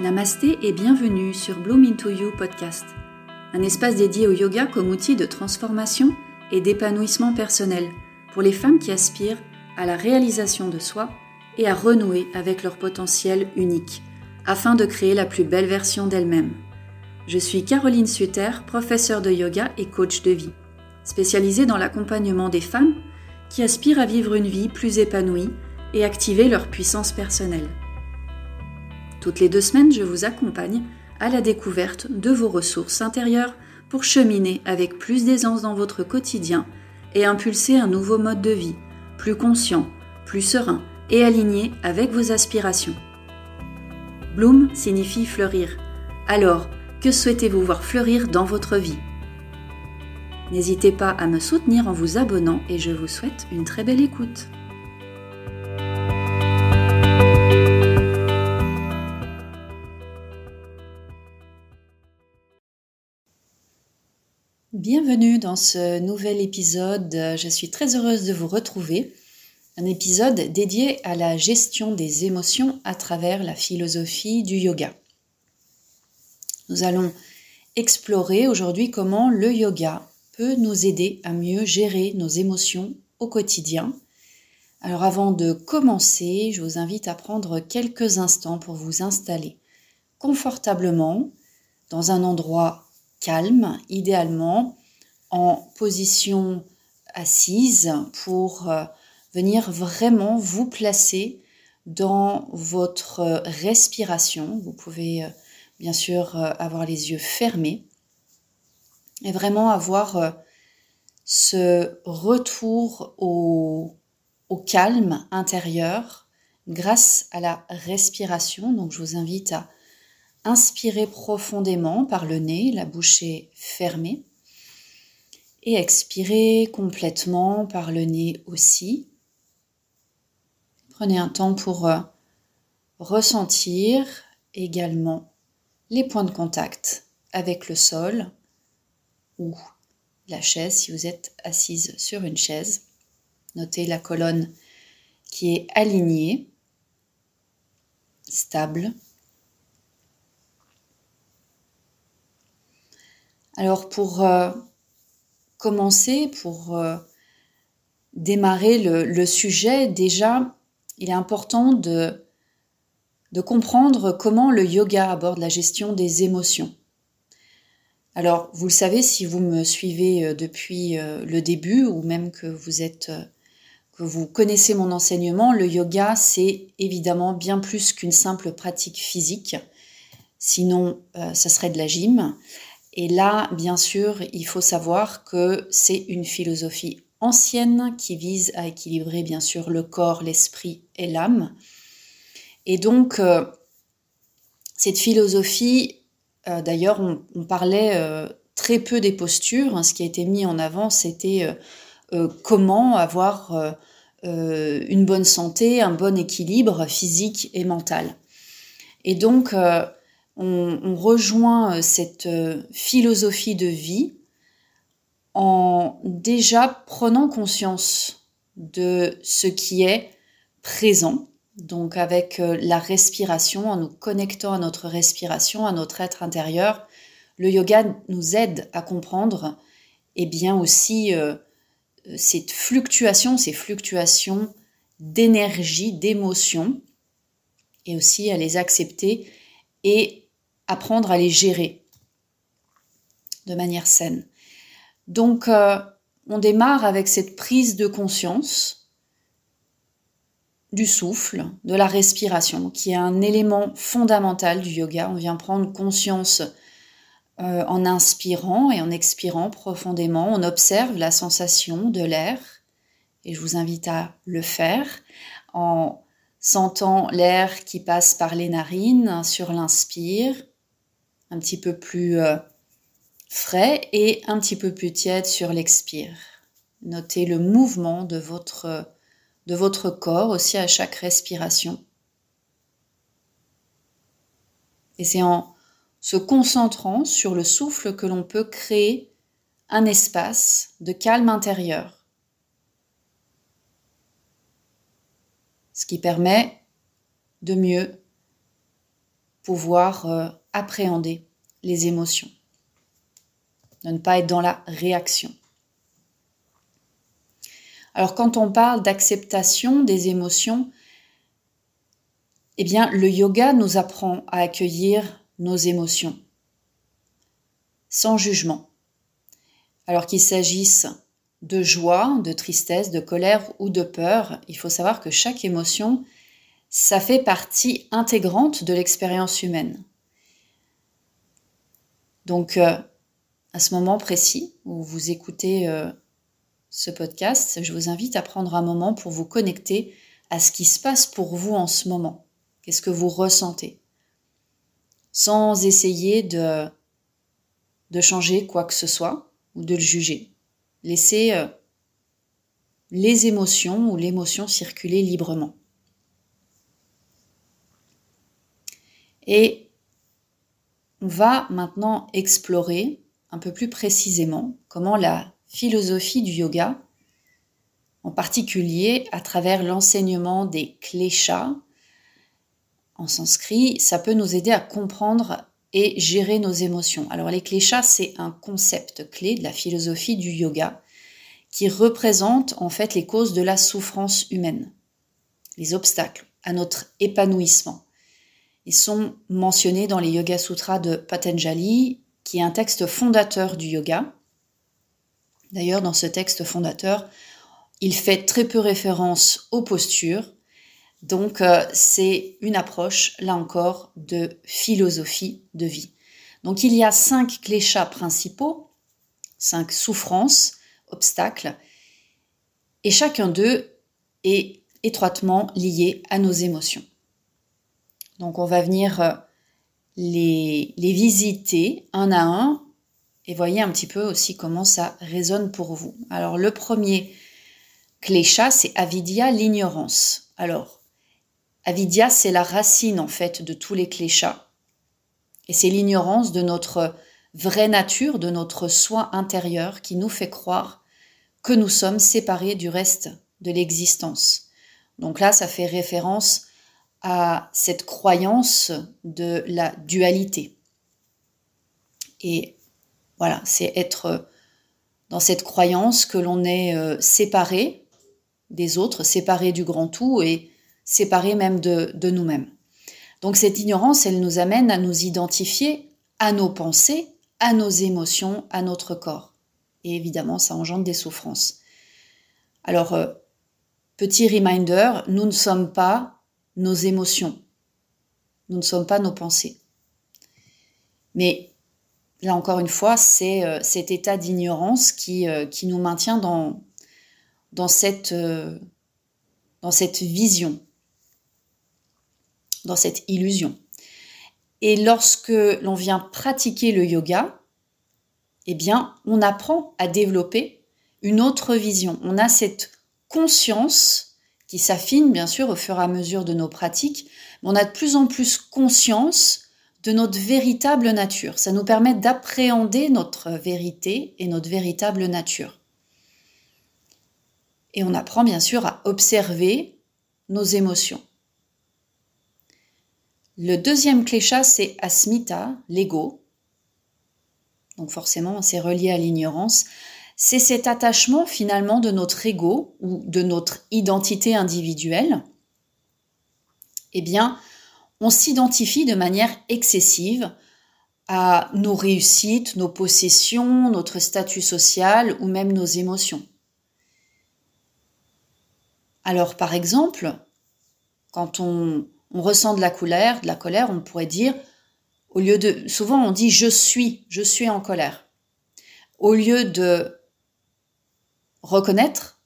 Namasté et bienvenue sur Bloom Into You podcast, un espace dédié au yoga comme outil de transformation et d'épanouissement personnel pour les femmes qui aspirent à la réalisation de soi et à renouer avec leur potentiel unique afin de créer la plus belle version d'elles-mêmes. Je suis Caroline Suter, professeure de yoga et coach de vie, spécialisée dans l'accompagnement des femmes qui aspirent à vivre une vie plus épanouie et activer leur puissance personnelle. Toutes les deux semaines, je vous accompagne à la découverte de vos ressources intérieures pour cheminer avec plus d'aisance dans votre quotidien et impulser un nouveau mode de vie, plus conscient, plus serein et aligné avec vos aspirations. Bloom signifie fleurir. Alors, que souhaitez-vous voir fleurir dans votre vie? N'hésitez pas à me soutenir en vous abonnant et je vous souhaite une très belle écoute. Bienvenue dans ce nouvel épisode. Je suis très heureuse de vous retrouver. Un épisode dédié à la gestion des émotions à travers la philosophie du yoga. Nous allons explorer aujourd'hui comment le yoga peut nous aider à mieux gérer nos émotions au quotidien. Alors avant de commencer, je vous invite à prendre quelques instants pour vous installer confortablement dans un endroit calme, idéalement en position assise pour euh, venir vraiment vous placer dans votre respiration. Vous pouvez euh, bien sûr euh, avoir les yeux fermés et vraiment avoir ce retour au calme intérieur grâce à la respiration. Donc je vous invite à Inspirez profondément par le nez, la bouche est fermée. Et expirez complètement par le nez aussi. Prenez un temps pour euh, ressentir également les points de contact avec le sol ou la chaise si vous êtes assise sur une chaise. Notez la colonne qui est alignée, stable. Alors pour euh, commencer, pour euh, démarrer le, sujet, déjà, il est important de, comprendre comment le yoga aborde la gestion des émotions. Alors, vous le savez si vous me suivez euh, depuis le début ou même que vous êtes que vous connaissez mon enseignement, le yoga c'est évidemment bien plus qu'une simple pratique physique. Sinon, ce serait de la gym. Et là, bien sûr, il faut savoir que c'est une philosophie ancienne qui vise à équilibrer bien sûr le corps, l'esprit et l'âme. Et donc, euh, cette philosophie, euh, d'ailleurs, on, parlait euh, très peu des postures. Hein. ce qui a été mis en avant, c'était comment avoir une bonne santé, un bon équilibre physique et mental. Et donc, on, rejoint euh, cette euh, philosophie de vie en déjà prenant conscience de ce qui est présent, donc avec euh, la respiration, en nous connectant à notre respiration, à notre être intérieur. Le yoga nous aide à comprendre et eh bien aussi cette fluctuation, ces fluctuations d'énergie, d'émotion, et aussi à les accepter apprendre à les gérer de manière saine. Donc, euh, on démarre avec cette prise de conscience du souffle, de la respiration, qui est un élément fondamental du yoga. On vient prendre conscience euh, en inspirant et en expirant profondément. On observe la sensation de l'air, et je vous invite à le faire en sentant l'air qui passe par les narines sur l'inspire un petit peu plus euh, frais et un petit peu plus tiède sur l'expire. Notez le mouvement de votre, de votre corps aussi à chaque respiration. Et c'est en se concentrant sur le souffle que l'on peut créer un espace de calme intérieur. Ce qui permet de mieux pouvoir appréhender les émotions, de ne pas être dans la réaction. Alors quand on parle d'acceptation des émotions, eh bien le yoga nous apprend à accueillir nos émotions sans jugement. Alors qu'il s'agisse de joie, de tristesse, de colère ou de peur, il faut savoir que chaque émotion, ça fait partie intégrante de l'expérience humaine. Donc, euh, à ce moment précis où vous écoutez euh, ce podcast, je vous invite à prendre un moment pour vous connecter à ce qui se passe pour vous en ce moment. Qu'est-ce que vous ressentez? Sans essayer de, changer quoi que ce soit ou de le juger. Laissez euh, les émotions ou l'émotion circuler librement. Et on va maintenant explorer un peu plus précisément comment la philosophie du yoga, en particulier à travers l'enseignement des kleshas en sanskrit, ça peut nous aider à comprendre et gérer nos émotions. Alors les kleshas, c'est un concept clé de la philosophie du yoga qui représente en fait les causes de la souffrance humaine, les obstacles à notre épanouissement. Ils sont mentionnés dans les Yoga Sutras de Patanjali, qui est un texte fondateur du yoga. D'ailleurs, dans ce texte fondateur, il fait très peu référence aux postures. Donc, euh, c'est une approche, là encore, de philosophie de vie. Donc, il y a cinq cléchats principaux, cinq souffrances, obstacles, et chacun d'eux est étroitement lié à nos émotions. Donc on va venir euh, les, visiter un à un et voyez un petit peu aussi comment ça résonne pour vous. Alors le premier clécha, c'est avidya, l'ignorance. Alors, avidya, c'est la racine en fait de tous les cléchas. Et c'est l'ignorance de notre vraie nature, de notre soi intérieur qui nous fait croire que nous sommes séparés du reste de l'existence. Donc là, ça fait référence à cette croyance de la dualité. Et voilà, c'est être dans cette croyance que l'on est euh, séparé des autres, séparé du grand tout et séparé même de, de nous-mêmes. Donc cette ignorance, elle nous amène à nous identifier à nos pensées, à nos émotions, à notre corps. Et évidemment, ça engendre des souffrances. Alors, euh, petit reminder, nous ne sommes pas nos émotions. Nous ne sommes pas nos pensées. Mais là encore une fois, c'est euh, cet état d'ignorance qui, euh, nous maintient dans, dans, cette, euh, dans cette vision, dans cette illusion. Et lorsque l'on vient pratiquer le yoga, eh bien, on apprend à développer une autre vision. On a cette conscience qui s'affine bien sûr au fur et à mesure de nos pratiques, mais on a de plus en plus conscience de notre véritable nature. Ça nous permet d'appréhender notre vérité et notre véritable nature. Et on apprend bien sûr à observer nos émotions. Le deuxième clécha, c'est asmita, l'ego. Donc forcément, c'est relié à l'ignorance c'est cet attachement finalement de notre ego ou de notre identité individuelle. Eh bien, on s'identifie de manière excessive à nos réussites, nos possessions, notre statut social ou même nos émotions. Alors par exemple, quand on, ressent de la colère, de la colère, on pourrait dire, au lieu de, souvent on dit je suis, je suis en colère. Au lieu de reconnaître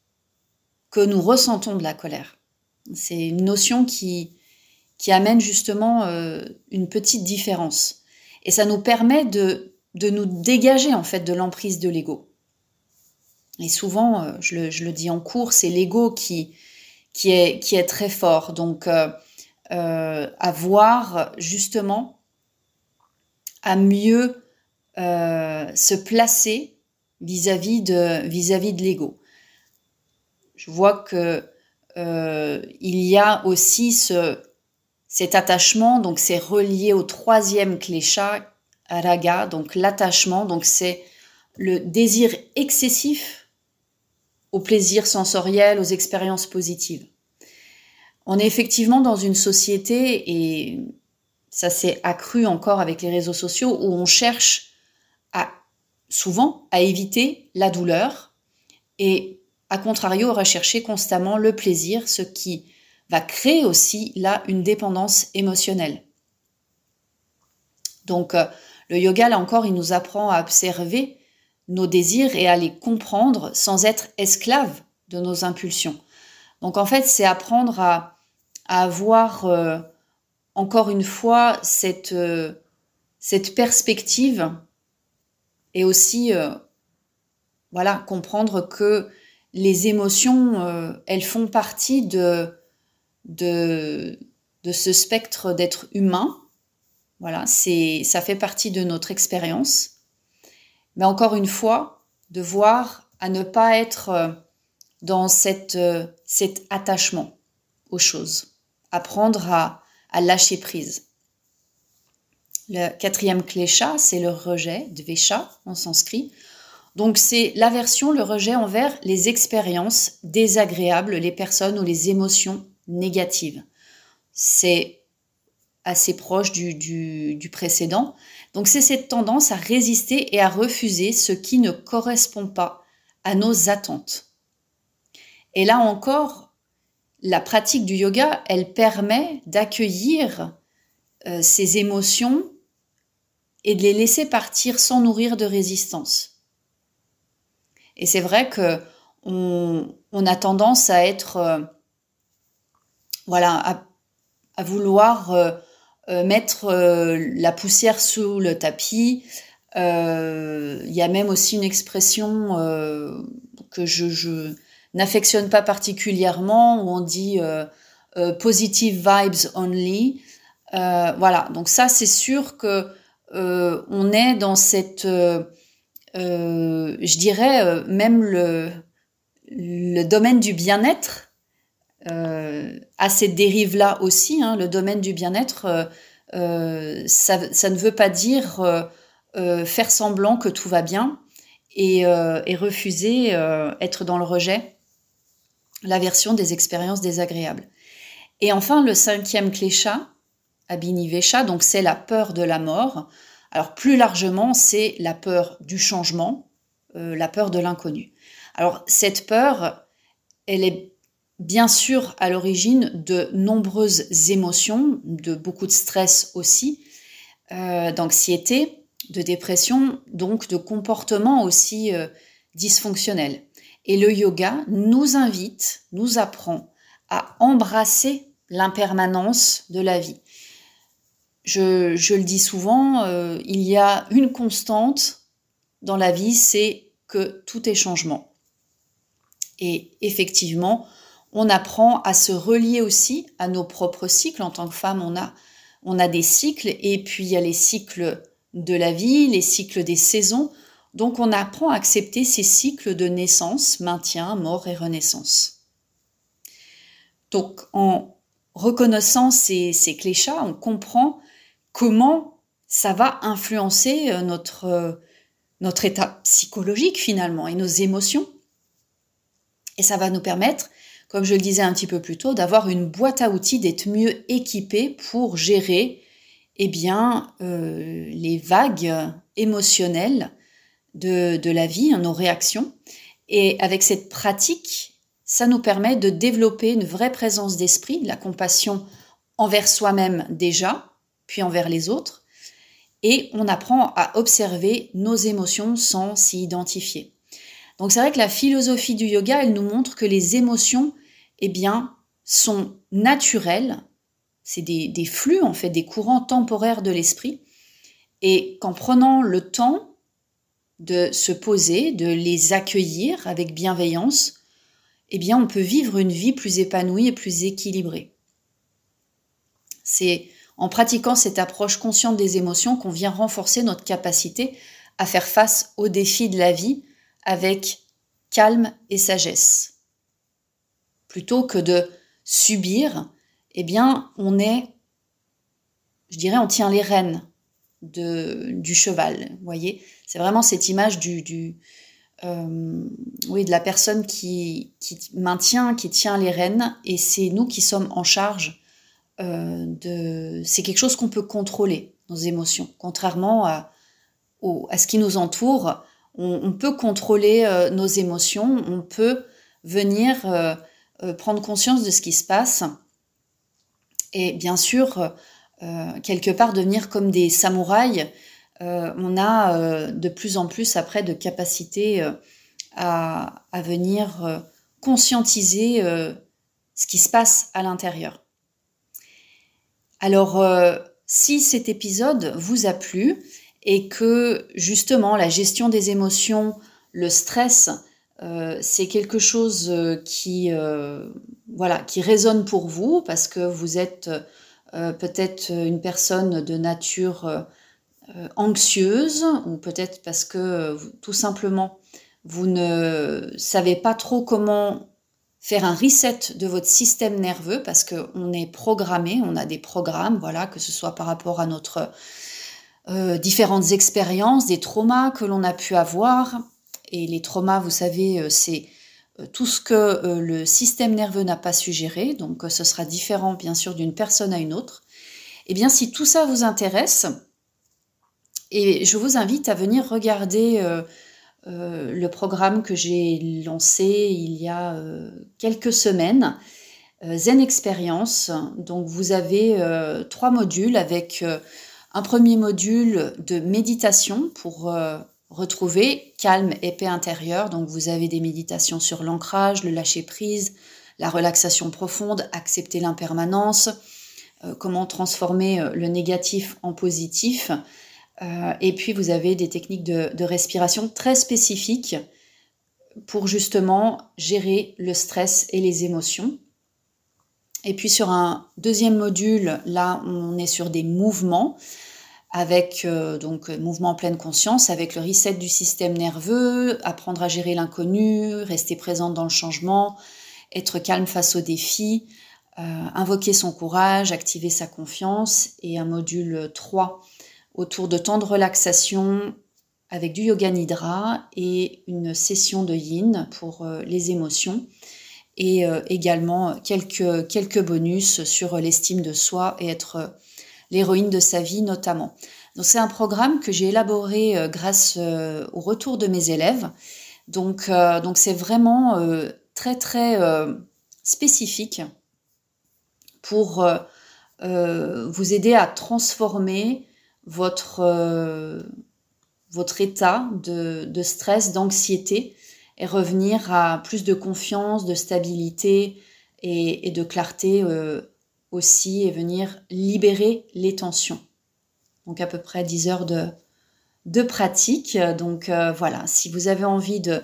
que nous ressentons de la colère. C'est une notion qui, amène justement euh, une petite différence. Et ça nous permet de, nous dégager en fait de l'emprise de l'ego. Et souvent, euh, je, le, dis en cours, c'est l'ego qui, qui, est, qui est très fort. Donc, euh, avoir justement à mieux se placer vis-à-vis de, l'ego. Je vois que euh, il y a aussi ce, Cet attachement, donc c'est relié au troisième klesha, raga, donc l'attachement, donc c'est le désir excessif au plaisir sensoriel, aux expériences positives. On est effectivement dans une société, et ça s'est accru encore avec les réseaux sociaux, où on cherche à, souvent à éviter la douleur et à contrario à rechercher constamment le plaisir, ce qui va créer aussi là une dépendance émotionnelle. Donc euh, le yoga, là encore, il nous apprend à observer nos désirs et à les comprendre sans être esclave de nos impulsions. Donc en fait, c'est apprendre à, avoir euh, encore une fois cette, euh, cette perspective et aussi euh, voilà comprendre que les émotions elles font partie de, de, ce spectre d'être humain. Voilà, c'est ça fait partie de notre expérience. Mais encore une fois, de voir à ne pas être dans cette, cet attachement aux choses apprendre à, lâcher prise. Le quatrième klesha, c'est le rejet, dvesha en sanskrit. Donc c'est l'aversion, le rejet envers les expériences désagréables, les personnes ou les émotions négatives. C'est assez proche du, précédent. Donc c'est cette tendance à résister et à refuser ce qui ne correspond pas à nos attentes. Et là encore, la pratique du yoga, elle permet d'accueillir euh, ces émotions et de les laisser partir sans nourrir de résistance. Et c'est vrai que on, a tendance à être, euh, voilà, à, vouloir euh, mettre la poussière sous le tapis. Il y a même aussi une expression que je n'affectionne pas particulièrement, où on dit euh, euh, positive vibes only. Euh, voilà, donc ça c'est sûr que on est dans cette, je dirais même le, domaine du bien-être à cette dérive-là aussi. Hein, le domaine du bien-être, ça, ne veut pas dire faire semblant que tout va bien et, refuser être dans le rejet l'aversion des expériences désagréables. Et enfin, le cinquième klesha, abhinivesha, donc c'est la peur de la mort. Alors plus largement, c'est la peur du changement, euh, la peur de l'inconnu. Alors cette peur, elle est bien sûr à l'origine de nombreuses émotions, de beaucoup de stress aussi, euh, d'anxiété, de dépression, donc de comportements aussi euh, dysfonctionnels. Et le yoga nous invite, nous apprend à embrasser l'impermanence de la vie. Je, le dis souvent, euh, il y a une constante dans la vie, c'est que tout est changement. Et effectivement, on apprend à se relier aussi à nos propres cycles. En tant que femme, on a, on a des cycles, et puis il y a les cycles de la vie, les cycles des saisons. Donc on apprend à accepter ces cycles de naissance, maintien, mort et renaissance. Donc en reconnaissant ces, ces cléchats, on comprend comment ça va influencer euh, notre, euh, notre état psychologique finalement et nos émotions. Et ça va nous permettre, comme je le disais un petit peu plus tôt, d'avoir une boîte à outils, d'être mieux équipé pour gérer eh bien, euh, les vagues émotionnelles de, la vie, hein, nos réactions. Et avec cette pratique, ça nous permet de développer une vraie présence d'esprit, de la compassion envers soi-même déjà, puis envers les autres. Et on apprend à observer nos émotions sans s'y identifier. Donc c'est vrai que la philosophie du yoga, elle nous montre que les émotions, eh bien, sont naturelles. C'est des, flux, en fait, des courants temporaires de l'esprit. Et qu'en prenant le temps de se poser, de les accueillir avec bienveillance, eh bien on peut vivre une vie plus épanouie et plus équilibrée. C'est en pratiquant cette approche consciente des émotions qu'on vient renforcer notre capacité à faire face aux défis de la vie avec calme et sagesse. Plutôt que de subir, eh bien on est je dirais, on tient les rênes du cheval. Vous c'est vraiment cette image du, euh, de la personne qui, maintient, qui tient les rênes, et c'est nous qui sommes en charge euh. C'est quelque chose qu'on peut contrôler, nos émotions, contrairement à, ce qui nous entoure. On, peut contrôler euh, nos émotions, on peut venir prendre conscience de ce qui se passe, et bien sûr, quelque part devenir comme des samouraïs euh, on a euh, de plus en plus après de capacités euh, à, venir conscientiser ce qui se passe à l'intérieur. Alors, si cet épisode vous a plu et que justement la gestion des émotions, le stress, c'est quelque chose qui, voilà, qui résonne pour vous parce que vous êtes peut-être une personne de nature euh, anxieuse ou peut-être parce que euh, tout simplement vous ne savez pas trop comment faire un reset de votre système nerveux parce qu'on est programmé, on a des programmes, voilà, que ce soit par rapport à notre euh, différentes expériences, des traumas que l'on a pu avoir. Et les traumas, vous savez, c'est tout ce que le système nerveux n'a pas su gérer, donc ce sera différent bien sûr d'une personne à une autre. Eh bien, si tout ça vous intéresse, et je vous invite à venir regarder euh, euh, le programme que j'ai lancé il y a euh, quelques semaines, Zen Experience. Donc vous avez trois modules avec un premier module de méditation pour retrouver calme et paix intérieure. Donc vous avez des méditations sur l'ancrage, le lâcher prise, la relaxation profonde, accepter l'impermanence, comment transformer le négatif en positif. Euh, et puis vous avez des techniques de, respiration très spécifiques pour justement gérer le stress et les émotions. Et puis sur un deuxième module, là on est sur des mouvements avec euh, donc mouvement en pleine conscience, avec le reset du système nerveux, apprendre à gérer l'inconnu, rester présente dans le changement, être calme face aux défis, euh, invoquer son courage, activer sa confiance, et un module 3 autour de temps de relaxation avec du yoga nidra et une session de yin pour euh, les émotions et euh, également quelques, quelques bonus sur l'estime de soi et être euh, l'héroïne de sa vie notamment. Donc c'est un programme que j'ai élaboré grâce au retour de mes élèves. Donc donc c'est vraiment très très spécifique pour vous aider à transformer votre, euh, votre état de, de stress, d'anxiété et revenir à plus de confiance, de stabilité et, et de clarté euh, aussi et venir libérer les tensions. Donc à peu près 10 heures de, de pratique. Donc euh, voilà, si vous avez envie de,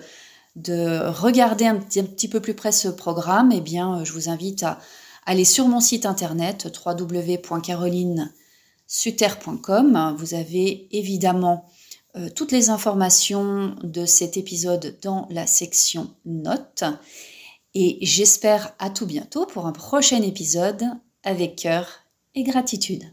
de regarder un petit, un petit, peu plus près ce programme, eh bien je vous invite à aller sur mon site internet www.caroline.com suter.com. Vous avez évidemment euh, toutes les informations de cet épisode dans la section notes. Et j'espère à tout bientôt pour un prochain épisode avec cœur et gratitude.